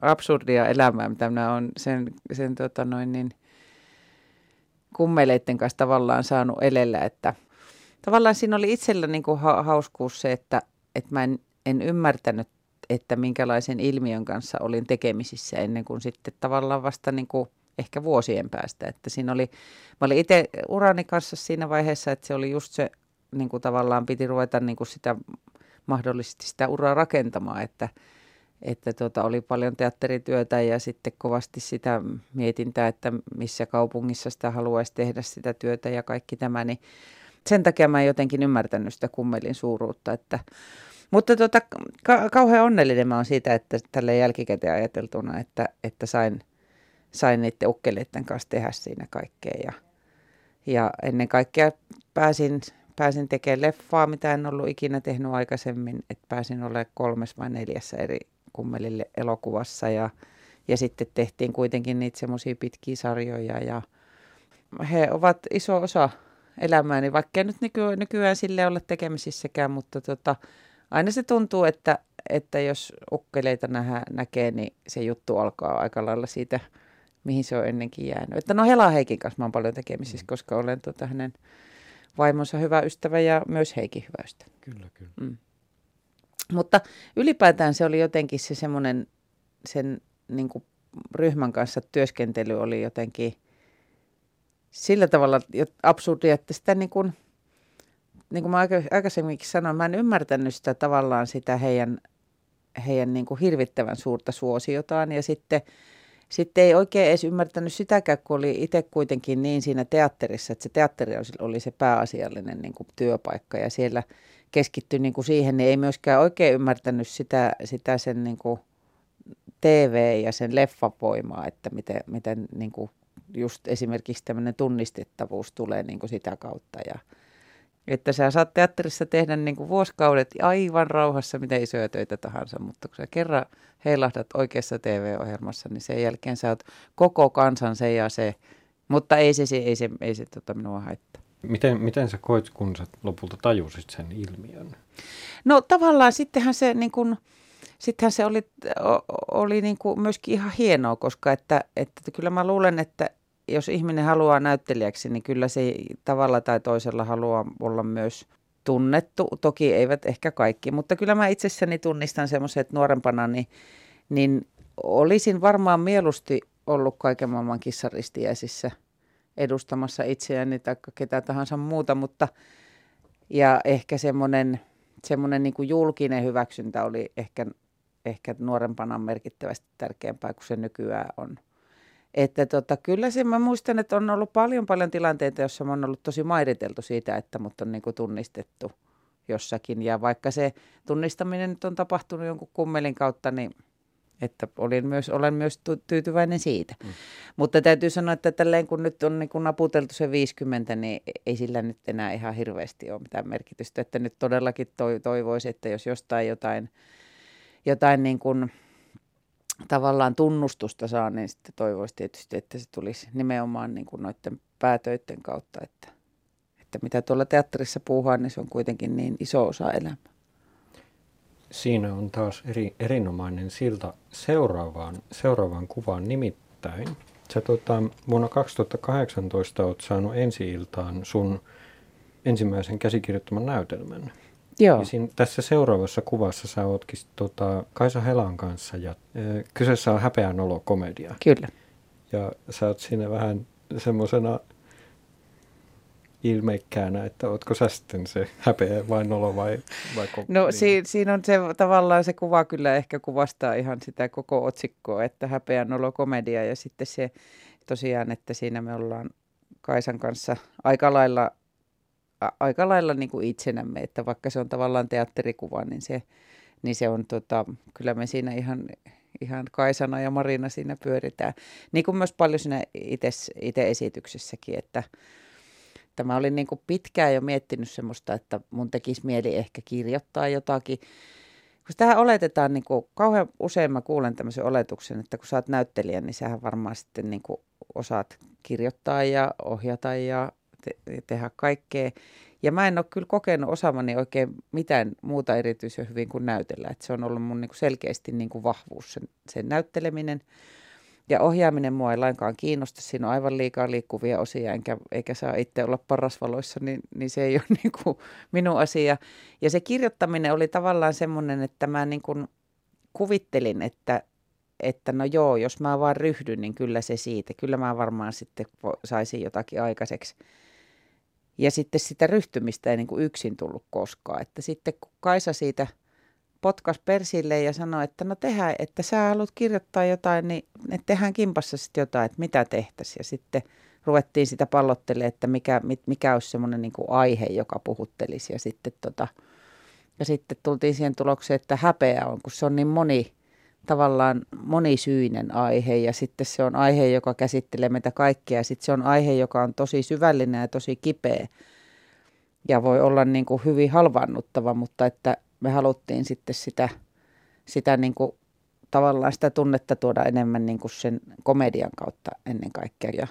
[SPEAKER 2] absurdia elämää, mitä minä olen sen, sen tota noin niin, kummeleiden kanssa tavallaan saanut elellä, että tavallaan siinä oli itsellä niin kuin ha- hauskuus se, että, että mä en, en ymmärtänyt, että minkälaisen ilmiön kanssa olin tekemisissä ennen kuin sitten tavallaan vasta niin kuin ehkä vuosien päästä. Että siinä oli, mä olin itse urani kanssa siinä vaiheessa, että se oli just se, niin kuin tavallaan piti ruveta niin kuin sitä mahdollisesti sitä uraa rakentamaan, että, että tuota, oli paljon teatterityötä ja sitten kovasti sitä mietintää, että missä kaupungissa sitä haluaisi tehdä sitä työtä ja kaikki tämä, niin sen takia mä en jotenkin ymmärtänyt sitä kummelin suuruutta, että mutta tota, ka- kauhean onnellinen mä oon siitä, että tälle jälkikäteen ajateltuna, että, että sain, sain niiden ukkeleiden kanssa tehdä siinä kaikkea ja, ja ennen kaikkea pääsin pääsin tekemään leffaa, mitä en ollut ikinä tehnyt aikaisemmin, että pääsin olemaan kolmes vai neljässä eri kummelille elokuvassa ja, ja sitten tehtiin kuitenkin niitä semmoisia pitkiä sarjoja ja he ovat iso osa elämääni, vaikka nyt nyky- nykyään sille ole tekemisissäkään, mutta tota, aina se tuntuu, että, että jos ukkeleita nähä, näkee, niin se juttu alkaa aika lailla siitä, mihin se on ennenkin jäänyt. Että no Hela Heikin kanssa mä oon paljon tekemisissä, mm. koska olen tota hänen vaimonsa hyvä ystävä ja myös Heikin hyvä ystävä.
[SPEAKER 3] Kyllä, kyllä. Mm.
[SPEAKER 2] Mutta ylipäätään se oli jotenkin se semmoinen, sen niin kuin ryhmän kanssa työskentely oli jotenkin sillä tavalla absurdia, että sitä niin kuin, niin kuin mä aikaisemminkin sanoin, mä en ymmärtänyt sitä tavallaan sitä heidän, heidän niin kuin hirvittävän suurta suosiotaan. Ja sitten sitten ei oikein edes ymmärtänyt sitäkään, kun oli itse kuitenkin niin siinä teatterissa, että se teatteri oli se pääasiallinen niin kuin työpaikka. Ja siellä keskittyi niin kuin siihen, niin ei myöskään oikein ymmärtänyt sitä, sitä sen niin kuin TV ja sen leffavoimaa, että miten, miten niin kuin just esimerkiksi tämmöinen tunnistettavuus tulee niin kuin sitä kautta ja, että sä saat teatterissa tehdä niin kuin vuosikaudet aivan rauhassa, miten isoja töitä tahansa, mutta kun sä kerran heilahdat oikeassa TV-ohjelmassa, niin sen jälkeen sä oot koko kansan se ja se. Mutta ei se, ei se, ei se tota minua haittaa.
[SPEAKER 3] Miten, miten sä koit, kun sä lopulta tajusit sen ilmiön?
[SPEAKER 2] No tavallaan sittenhän se, niin kun, sittenhän se oli, oli niin kuin myöskin ihan hienoa, koska että, että kyllä mä luulen, että jos ihminen haluaa näyttelijäksi, niin kyllä se tavalla tai toisella haluaa olla myös tunnettu. Toki eivät ehkä kaikki, mutta kyllä mä itsessäni tunnistan semmoisen, että nuorempana niin, niin olisin varmaan mieluusti ollut kaiken maailman kissaristiäisissä edustamassa itseäni tai ketä tahansa muuta, mutta ja ehkä semmoinen, semmoinen niin kuin julkinen hyväksyntä oli ehkä, ehkä nuorempana merkittävästi tärkeämpää kuin se nykyään on. Että tota, kyllä se, mä muistan, että on ollut paljon paljon tilanteita, joissa mä ollut tosi mairiteltu siitä, että mut on niinku tunnistettu jossakin. Ja vaikka se tunnistaminen nyt on tapahtunut jonkun kummelin kautta, niin että olin myös, olen myös tyytyväinen siitä. Mm. Mutta täytyy sanoa, että tälleen kun nyt on niin kun naputeltu se 50, niin ei sillä nyt enää ihan hirveästi ole mitään merkitystä. Että nyt todellakin toivoisi, että jos jostain jotain, jotain niin kuin tavallaan tunnustusta saa, niin sitten toivoisi tietysti, että se tulisi nimenomaan niin kuin noiden päätöiden kautta, että, että mitä tuolla teatterissa puuhaa, niin se on kuitenkin niin iso osa elämää.
[SPEAKER 3] Siinä on taas eri, erinomainen silta seuraavaan, seuraavaan kuvaan nimittäin. Sä tota, vuonna 2018 olet saanut ensi-iltaan sun ensimmäisen käsikirjoittaman näytelmän.
[SPEAKER 2] Joo. Ja
[SPEAKER 3] siinä, tässä seuraavassa kuvassa sä ootkin tota, Kaisa Helan kanssa ja e, kyseessä on häpeän olo komedia.
[SPEAKER 2] Kyllä.
[SPEAKER 3] Ja sä oot siinä vähän semmoisena ilmeikkäänä, että ootko sä sitten se häpeä vai nolo vai, vai
[SPEAKER 2] koko, No niin. si, siinä on se tavallaan se kuva kyllä ehkä kuvastaa ihan sitä koko otsikkoa, että häpeä nolo komedia ja sitten se tosiaan, että siinä me ollaan Kaisan kanssa aika lailla a- aika lailla niin kuin itsenämme, että vaikka se on tavallaan teatterikuva, niin se, niin se on tota, kyllä me siinä ihan, ihan Kaisana ja Marina siinä pyöritään. Niin kuin myös paljon siinä itse esityksessäkin, että tämä oli niin kuin pitkään jo miettinyt semmoista, että mun tekisi mieli ehkä kirjoittaa jotakin. Kun tähän oletetaan, niin kuin, kauhean usein mä kuulen tämmöisen oletuksen, että kun sä oot näyttelijä, niin sähän varmaan sitten niin kuin osaat kirjoittaa ja ohjata ja te- tehdä kaikkea. Ja mä en ole kyllä kokenut osaamani oikein mitään muuta erityisen hyvin kuin näytellä. Et se on ollut mun niin kuin selkeästi niin kuin vahvuus, sen, sen näytteleminen. Ja ohjaaminen mua ei lainkaan kiinnosta. Siinä on aivan liikaa liikkuvia osia, enkä, eikä saa itse olla parasvaloissa, niin, niin se ei ole niin kuin minun asia. Ja se kirjoittaminen oli tavallaan semmoinen, että mä niin kuin kuvittelin, että, että no joo, jos mä vaan ryhdyn, niin kyllä se siitä. Kyllä mä varmaan sitten saisin jotakin aikaiseksi. Ja sitten sitä ryhtymistä ei niin kuin yksin tullut koskaan. Että sitten kun Kaisa siitä potkas persille ja sanoi, että no tehdään, että sä haluat kirjoittaa jotain, niin että tehdään kimpassa sitten jotain, että mitä tehtäisiin. Ja sitten ruvettiin sitä pallottelemaan, että mikä, mikä olisi semmoinen niin aihe, joka puhuttelisi. Ja sitten, tota, ja sitten tultiin siihen tulokseen, että häpeä on, kun se on niin moni, tavallaan monisyinen aihe ja sitten se on aihe, joka käsittelee meitä kaikkia ja sitten se on aihe, joka on tosi syvällinen ja tosi kipeä ja voi olla niin kuin hyvin halvannuttava, mutta että me haluttiin sitten sitä, sitä niin kuin, tavallaan sitä tunnetta tuoda enemmän niin kuin sen komedian kautta ennen kaikkea. Ja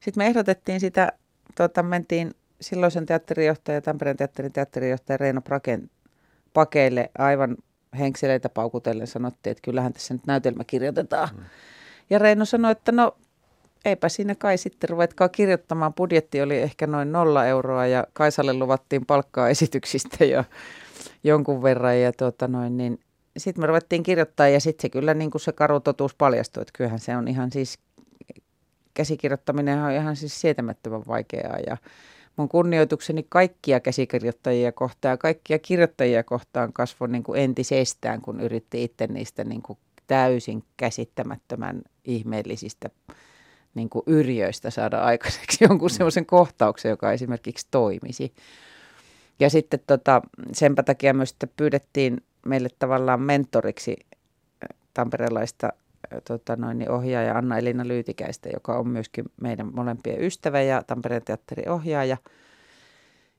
[SPEAKER 2] sitten me ehdotettiin sitä, tuota, mentiin silloisen teatterijohtaja, Tampereen teatterin teatterijohtaja Reino Praken pakeille aivan henkseleitä paukutellen sanottiin, että kyllähän tässä nyt näytelmä kirjoitetaan. Mm. Ja Reino sanoi, että no eipä siinä kai sitten ruvetkaa kirjoittamaan. Budjetti oli ehkä noin nolla euroa ja Kaisalle luvattiin palkkaa esityksistä ja jonkun verran. Ja tuota noin, niin sitten me ruvettiin kirjoittaa ja sitten se kyllä niin kuin se karu totuus paljastui, että kyllähän se on ihan siis, käsikirjoittaminen on ihan siis sietämättömän vaikeaa ja mun kunnioitukseni kaikkia käsikirjoittajia kohtaan ja kaikkia kirjoittajia kohtaan kasvoi niin kuin entisestään, kun yritti itse niistä niin kuin täysin käsittämättömän ihmeellisistä niin kuin yrjöistä saada aikaiseksi jonkun semmoisen kohtauksen, joka esimerkiksi toimisi. Ja sitten tota, senpä takia myös että pyydettiin meille tavallaan mentoriksi tamperelaista tota noin, niin ohjaaja Anna-Elina Lyytikäistä, joka on myöskin meidän molempien ystävä ja Tampereen teatterin ohjaaja.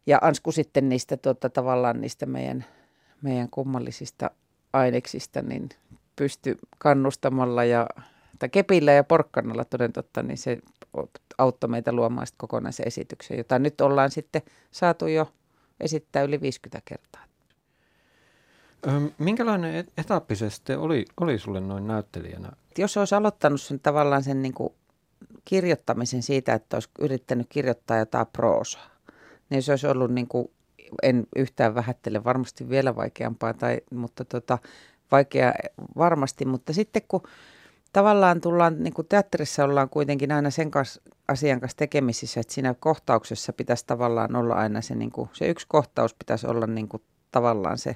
[SPEAKER 2] Ja Ansku sitten niistä tota, tavallaan niistä meidän, meidän kummallisista aineksista niin pysty kannustamalla ja tai kepillä ja porkkanalla toden totta, niin se auttoi meitä luomaan kokonaisen esityksen, jota nyt ollaan sitten saatu jo esittää yli 50 kertaa.
[SPEAKER 3] Minkälainen etappi se sitten oli, oli sulle noin näyttelijänä?
[SPEAKER 2] Jos olisi aloittanut sen tavallaan sen niin kuin kirjoittamisen siitä, että olisi yrittänyt kirjoittaa jotain proosaa, niin se olisi ollut niin kuin, en yhtään vähättele, varmasti vielä vaikeampaa, tai, mutta tota, vaikea varmasti, mutta sitten kun tavallaan tullaan, niin kuin teatterissa ollaan kuitenkin aina sen kanssa, asian kanssa tekemisissä, että siinä kohtauksessa pitäisi tavallaan olla aina se, niin kuin, se yksi kohtaus pitäisi olla niin kuin, tavallaan se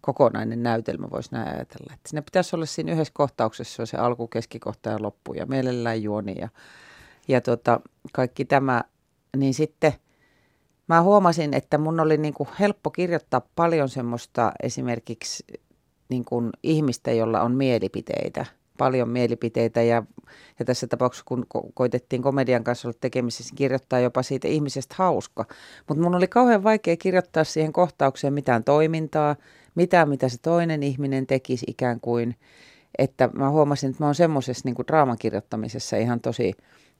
[SPEAKER 2] kokonainen näytelmä, voisi näin ajatella. Että siinä pitäisi olla siinä yhdessä kohtauksessa se alku, keskikohta ja loppu ja mielellään juoni ja, ja tota, kaikki tämä, niin sitten mä huomasin, että mun oli niin kuin helppo kirjoittaa paljon semmoista esimerkiksi niin kuin ihmistä, jolla on mielipiteitä – paljon mielipiteitä ja, ja tässä tapauksessa, kun ko- koitettiin komedian kanssa olla tekemisissä, kirjoittaa jopa siitä ihmisestä hauska. Mutta mun oli kauhean vaikea kirjoittaa siihen kohtaukseen mitään toimintaa, mitään mitä se toinen ihminen tekisi ikään kuin. Että mä huomasin, että mä oon semmoisessa niin draaman kirjoittamisessa ihan tosi,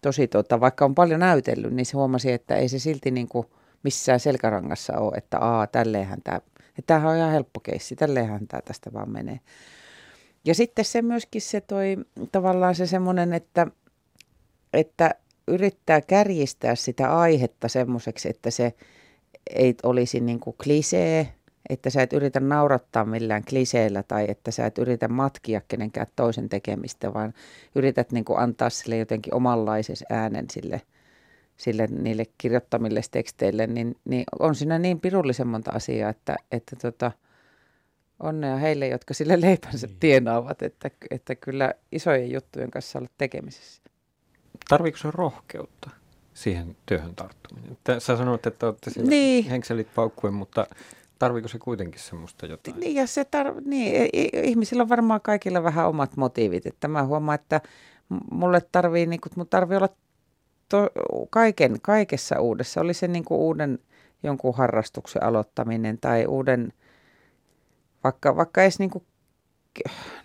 [SPEAKER 2] tosi tota, vaikka on paljon näytellyt, niin se huomasi, että ei se silti niin kuin missään selkärangassa ole, että aa, tälleenhän tämä, tämähän on ihan helppo keissi, tälleenhän tämä tästä vaan menee. Ja sitten se myöskin se toi tavallaan se semmoinen, että, että yrittää kärjistää sitä aihetta semmoiseksi, että se ei olisi niin kuin klisee, että sä et yritä naurattaa millään kliseellä tai että sä et yritä matkia kenenkään toisen tekemistä, vaan yrität niin kuin antaa sille jotenkin omanlaisen äänen sille, sille niille kirjoittamille teksteille, niin, niin on siinä niin pirullisen monta asiaa, että, että tota, onnea heille, jotka sille leipänsä niin. tienaavat, että, että kyllä isojen juttujen kanssa olla tekemisessä.
[SPEAKER 3] Tarviiko se rohkeutta? siihen työhön tarttuminen. Sä sanoit, että olette siellä
[SPEAKER 2] niin.
[SPEAKER 3] henkselit paukkuen, mutta tarviiko se kuitenkin semmoista jotain?
[SPEAKER 2] Niin, ja se tar- niin, ihmisillä on varmaan kaikilla vähän omat motiivit. Että mä huomaan, että mulle tarvii, niin kuin, tarvii olla to, kaiken, kaikessa uudessa. Oli se niin kuin uuden jonkun harrastuksen aloittaminen tai uuden, vaikka, vaikka edes niin kuin,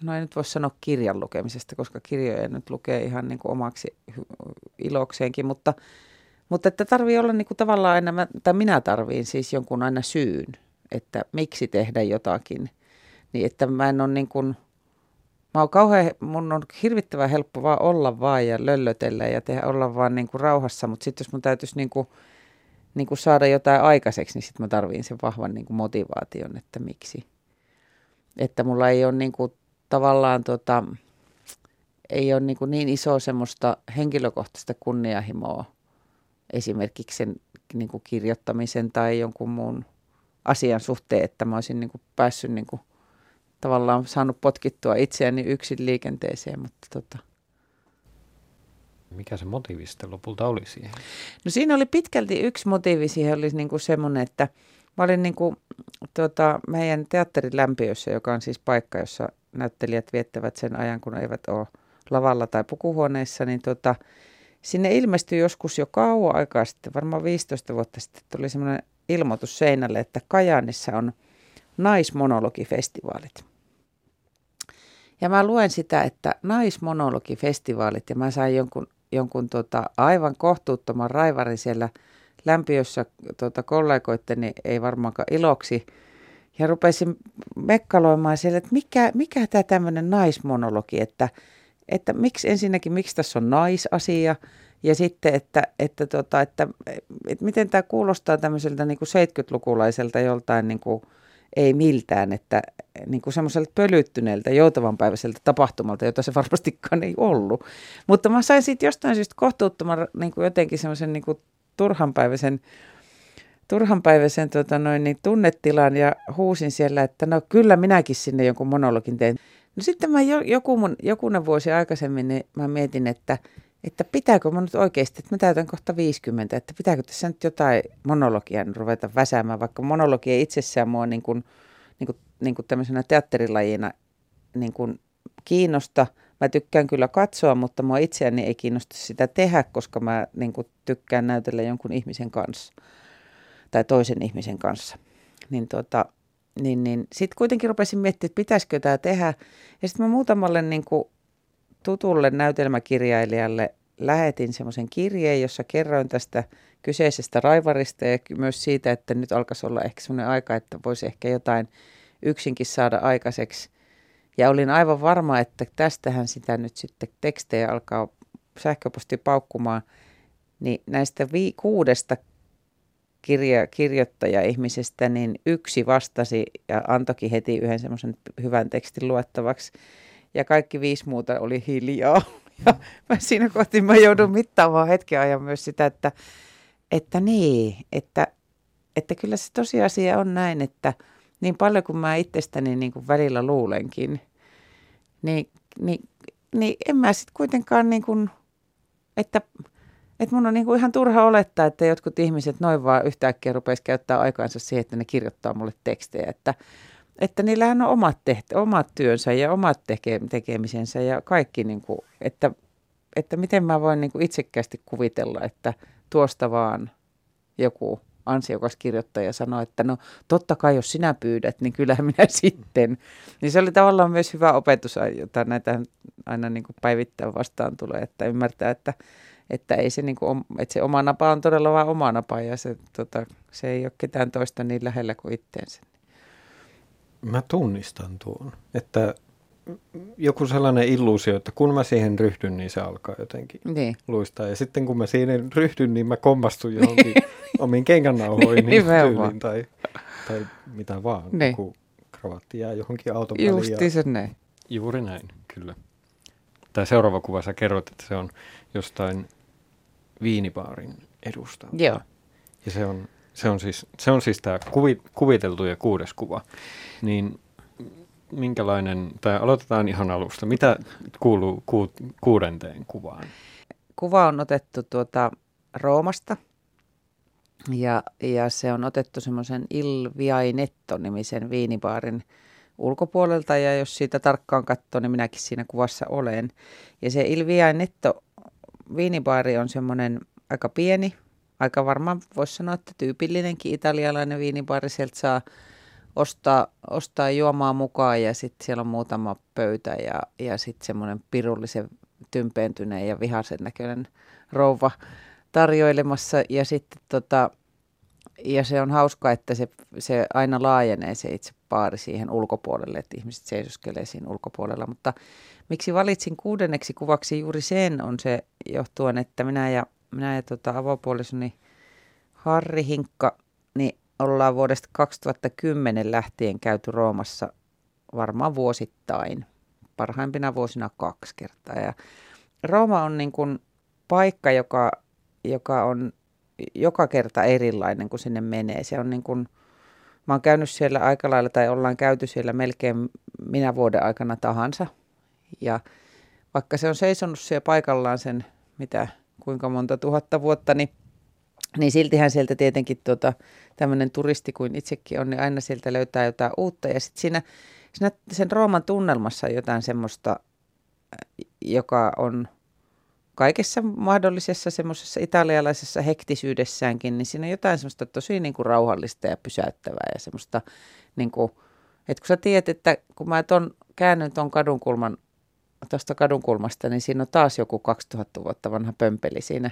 [SPEAKER 2] no ei nyt voi sanoa kirjan lukemisesta, koska kirjoja nyt lukee ihan niin kuin omaksi ilokseenkin, mutta, mutta että tarvii olla niin kuin tavallaan aina, tai minä tarviin siis jonkun aina syyn, että miksi tehdä jotakin. Niin että mä en ole niin kuin, mä oon kauhean, mun on hirvittävän helppo vaan olla vaan ja löllötellä ja tehdä olla vaan niin kuin rauhassa, mutta sitten jos mun täytyisi niin kuin, niin kuin saada jotain aikaiseksi, niin sitten mä tarviin sen vahvan niin kuin motivaation, että miksi. Että mulla ei ole niin kuin, tavallaan tota, ei ole niin, kuin niin iso semmoista henkilökohtaista kunnianhimoa esimerkiksi sen niin kuin kirjoittamisen tai jonkun muun asian suhteen, että mä olisin niin kuin päässyt niin kuin, tavallaan saanut potkittua itseäni yksin liikenteeseen, mutta tota.
[SPEAKER 3] Mikä se motiivi sitten lopulta oli siihen?
[SPEAKER 2] No siinä oli pitkälti yksi motiivi siihen oli niin kuin semmoinen, että mä olin niin kuin, tota, meidän teatterin lämpiössä, joka on siis paikka, jossa näyttelijät viettävät sen ajan, kun eivät ole lavalla tai pukuhuoneessa, niin tota, sinne ilmestyi joskus jo kauan aikaa sitten, varmaan 15 vuotta sitten, tuli semmoinen ilmoitus seinälle, että Kajaanissa on naismonologifestivaalit. Ja mä luen sitä, että naismonologifestivaalit, ja mä sain jonkun, jonkun tota, aivan kohtuuttoman raivarin siellä lämpiössä tota, kollegoitteni, ei varmaankaan iloksi, ja rupesin mekkaloimaan siellä, että mikä, mikä tämä tämmöinen naismonologi, että, että miksi ensinnäkin, miksi tässä on naisasia, ja sitten, että, että, tota, että, että miten tämä kuulostaa tämmöiseltä niin kuin 70-lukulaiselta joltain niin kuin, ei miltään, että niin kuin semmoiselta pölyttyneeltä joutavanpäiväiseltä tapahtumalta, jota se varmastikaan ei ollut. Mutta mä sain siitä jostain syystä kohtuuttoman niin kuin jotenkin semmoisen niin kuin turhanpäiväisen, turhanpäiväisen tota noin, niin tunnetilan ja huusin siellä, että no kyllä minäkin sinne jonkun monologin teen. No sitten mä joku mun, jokunen vuosi aikaisemmin niin mä mietin, että – että pitääkö mun nyt oikeasti, että mä täytän kohta 50, että pitääkö tässä nyt jotain monologia ruveta väsäämään, vaikka monologia itsessään mua niin kuin, niin kuin, niin kuin tämmöisenä teatterilajina niin kuin kiinnosta. Mä tykkään kyllä katsoa, mutta mua itseäni ei kiinnosta sitä tehdä, koska mä niin kuin tykkään näytellä jonkun ihmisen kanssa tai toisen ihmisen kanssa. Niin, tota, niin, niin sitten kuitenkin rupesin miettimään, että pitäisikö tämä tehdä. Ja sitten mä muutamalle niin kuin tutulle näytelmäkirjailijalle lähetin semmoisen kirjeen, jossa kerroin tästä kyseisestä raivarista ja myös siitä, että nyt alkaisi olla ehkä semmoinen aika, että voisi ehkä jotain yksinkin saada aikaiseksi. Ja olin aivan varma, että tästähän sitä nyt sitten tekstejä alkaa sähköposti paukkumaan. Niin näistä vi- kuudesta kirja- kirjoittaja-ihmisestä, niin yksi vastasi ja antoikin heti yhden semmoisen hyvän tekstin luettavaksi ja kaikki viisi muuta oli hiljaa. Ja mä siinä kohti mä joudun mittaamaan hetken ajan myös sitä, että, että niin, että, että kyllä se tosiasia on näin, että niin paljon kuin mä itsestäni niin kuin välillä luulenkin, niin, niin, niin en mä sitten kuitenkaan niin kuin, että, että mun on niin kuin ihan turha olettaa, että jotkut ihmiset noin vaan yhtäkkiä rupeaisi käyttää aikaansa siihen, että ne kirjoittaa mulle tekstejä, että että niillähän on omat, tehtä, omat työnsä ja omat teke, tekemisensä ja kaikki, niin kuin, että, että miten mä voin niin itsekkäästi kuvitella, että tuosta vaan joku ansiokas kirjoittaja sanoi, että no totta kai jos sinä pyydät, niin kyllähän minä sitten. Niin se oli tavallaan myös hyvä opetus, jota näitä aina niin kuin päivittäin vastaan tulee, että ymmärtää, että, että, ei se, niin kuin, että se oma napa on todella vain oma napa ja se, tota, se ei ole ketään toista niin lähellä kuin itteensä.
[SPEAKER 3] Mä tunnistan tuon, että joku sellainen illuusio, että kun mä siihen ryhdyn, niin se alkaa jotenkin niin. luistaa. Ja sitten kun mä siihen ryhdyn, niin mä kommastun johonkin omiin kengännauhoihin niin tyyliin tai, tai mitä vaan. Niin. Kun kravatti jää johonkin auton
[SPEAKER 2] Justi se näin.
[SPEAKER 3] Juuri näin, kyllä. Tämä seuraava kuva, sä kerrot, että se on jostain viinibaarin edusta.
[SPEAKER 2] Joo.
[SPEAKER 3] Ja se on, se on siis, se on siis tämä kuvi, kuviteltu ja kuudes kuva niin minkälainen, tai aloitetaan ihan alusta. Mitä kuuluu ku, kuudenteen kuvaan?
[SPEAKER 2] Kuva on otettu tuota Roomasta. Ja, ja se on otettu semmoisen Il Viainetto-nimisen viinibaarin ulkopuolelta ja jos siitä tarkkaan katsoo, niin minäkin siinä kuvassa olen. Ja se Il Viainetto viinibaari on semmoinen aika pieni, aika varmaan voisi sanoa, että tyypillinenkin italialainen viinibaari. Sieltä saa ostaa, ostaa juomaa mukaan ja sitten siellä on muutama pöytä ja, ja sitten semmoinen pirullisen tympeentyneen ja vihaisen näköinen rouva tarjoilemassa ja sitten tota, ja se on hauska, että se, se aina laajenee se itse baari siihen ulkopuolelle, että ihmiset seisoskelee siinä ulkopuolella. Mutta miksi valitsin kuudenneksi kuvaksi juuri sen on se johtuen, että minä ja, minä ja tota avopuolisoni Harri Hinkka, niin ollaan vuodesta 2010 lähtien käyty Roomassa varmaan vuosittain, parhaimpina vuosina kaksi kertaa. Ja Rooma on niin kuin paikka, joka, joka on joka kerta erilainen, kun sinne menee. Se on niin kuin, mä oon käynyt siellä aika lailla, tai ollaan käyty siellä melkein minä vuoden aikana tahansa. Ja vaikka se on seisonut siellä paikallaan sen, mitä, kuinka monta tuhatta vuotta, niin, niin siltihän sieltä tietenkin tuota, tämmöinen turisti kuin itsekin on, niin aina sieltä löytää jotain uutta. Ja sitten siinä, siinä sen Rooman tunnelmassa on jotain semmoista, joka on kaikessa mahdollisessa semmoisessa italialaisessa hektisyydessäänkin, niin siinä on jotain semmoista tosi niin kuin rauhallista ja pysäyttävää ja semmoista, niin kuin, että kun sä tiedät, että kun mä ton, käännyn tuon kadunkulman, tuosta kadunkulmasta, niin siinä on taas joku 2000 vuotta vanha pömpeli siinä,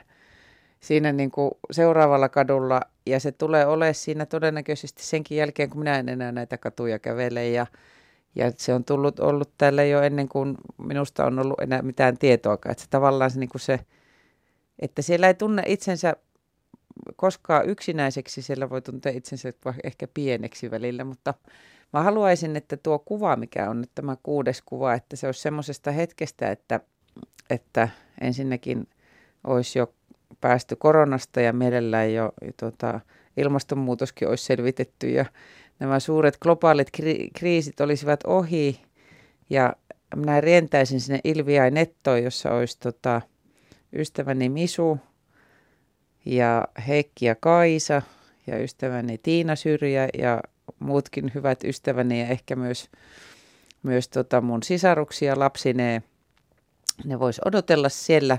[SPEAKER 2] siinä niin kuin seuraavalla kadulla ja se tulee olemaan siinä todennäköisesti senkin jälkeen, kun minä en enää näitä katuja kävele ja ja se on tullut, ollut tälle jo ennen kuin minusta on ollut enää mitään tietoakaan. Että se tavallaan se, niin kuin se, että siellä ei tunne itsensä koskaan yksinäiseksi, siellä voi tuntea itsensä ehkä pieneksi välillä, mutta mä haluaisin, että tuo kuva, mikä on nyt tämä kuudes kuva, että se olisi semmoisesta hetkestä, että, että ensinnäkin olisi jo päästy koronasta ja mielellään jo, jo tuota, ilmastonmuutoskin olisi selvitetty ja nämä suuret globaalit kri- kriisit olisivat ohi ja minä rientäisin sinne Ilviai Nettoon, jossa olisi tota, ystäväni Misu ja Heikki ja Kaisa ja ystäväni Tiina Syrjä ja muutkin hyvät ystäväni ja ehkä myös, myös tota mun sisaruksia lapsineen. Ne vois odotella siellä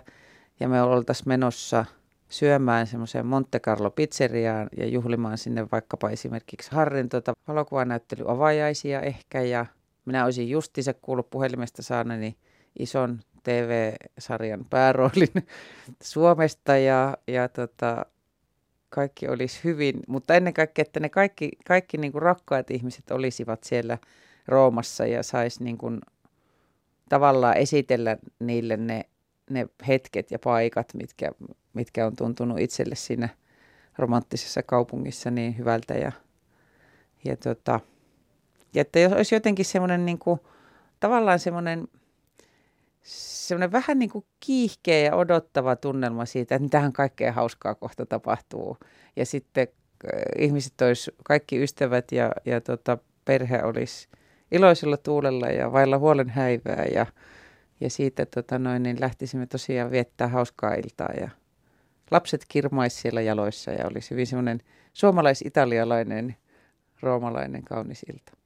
[SPEAKER 2] ja me oltaisiin menossa – syömään semmoiseen Monte Carlo pizzeriaan ja juhlimaan sinne vaikkapa esimerkiksi Harrin tuota valokuvanäyttely avajaisia ehkä. Ja minä olisin justiinsa kuullut puhelimesta saaneni ison TV-sarjan pääroolin Suomesta ja, ja tota, kaikki olisi hyvin, mutta ennen kaikkea, että ne kaikki, kaikki niin kuin rakkaat ihmiset olisivat siellä Roomassa ja saisi niin kuin tavallaan esitellä niille ne ne hetket ja paikat, mitkä, mitkä on tuntunut itselle siinä romanttisessa kaupungissa niin hyvältä. Ja, ja, tota, ja että jos olisi jotenkin semmoinen niin kuin, tavallaan semmoinen, semmoinen vähän niin kuin kiihkeä ja odottava tunnelma siitä, että mitähän kaikkea hauskaa kohta tapahtuu. Ja sitten äh, ihmiset olisi, kaikki ystävät ja, ja tota, perhe olisi iloisella tuulella ja vailla huolen häivää ja, ja siitä tota noin, niin lähtisimme tosiaan viettää hauskaa iltaa ja lapset kirmaisi siellä jaloissa ja olisi hyvin semmoinen suomalais-italialainen, roomalainen kaunis ilta.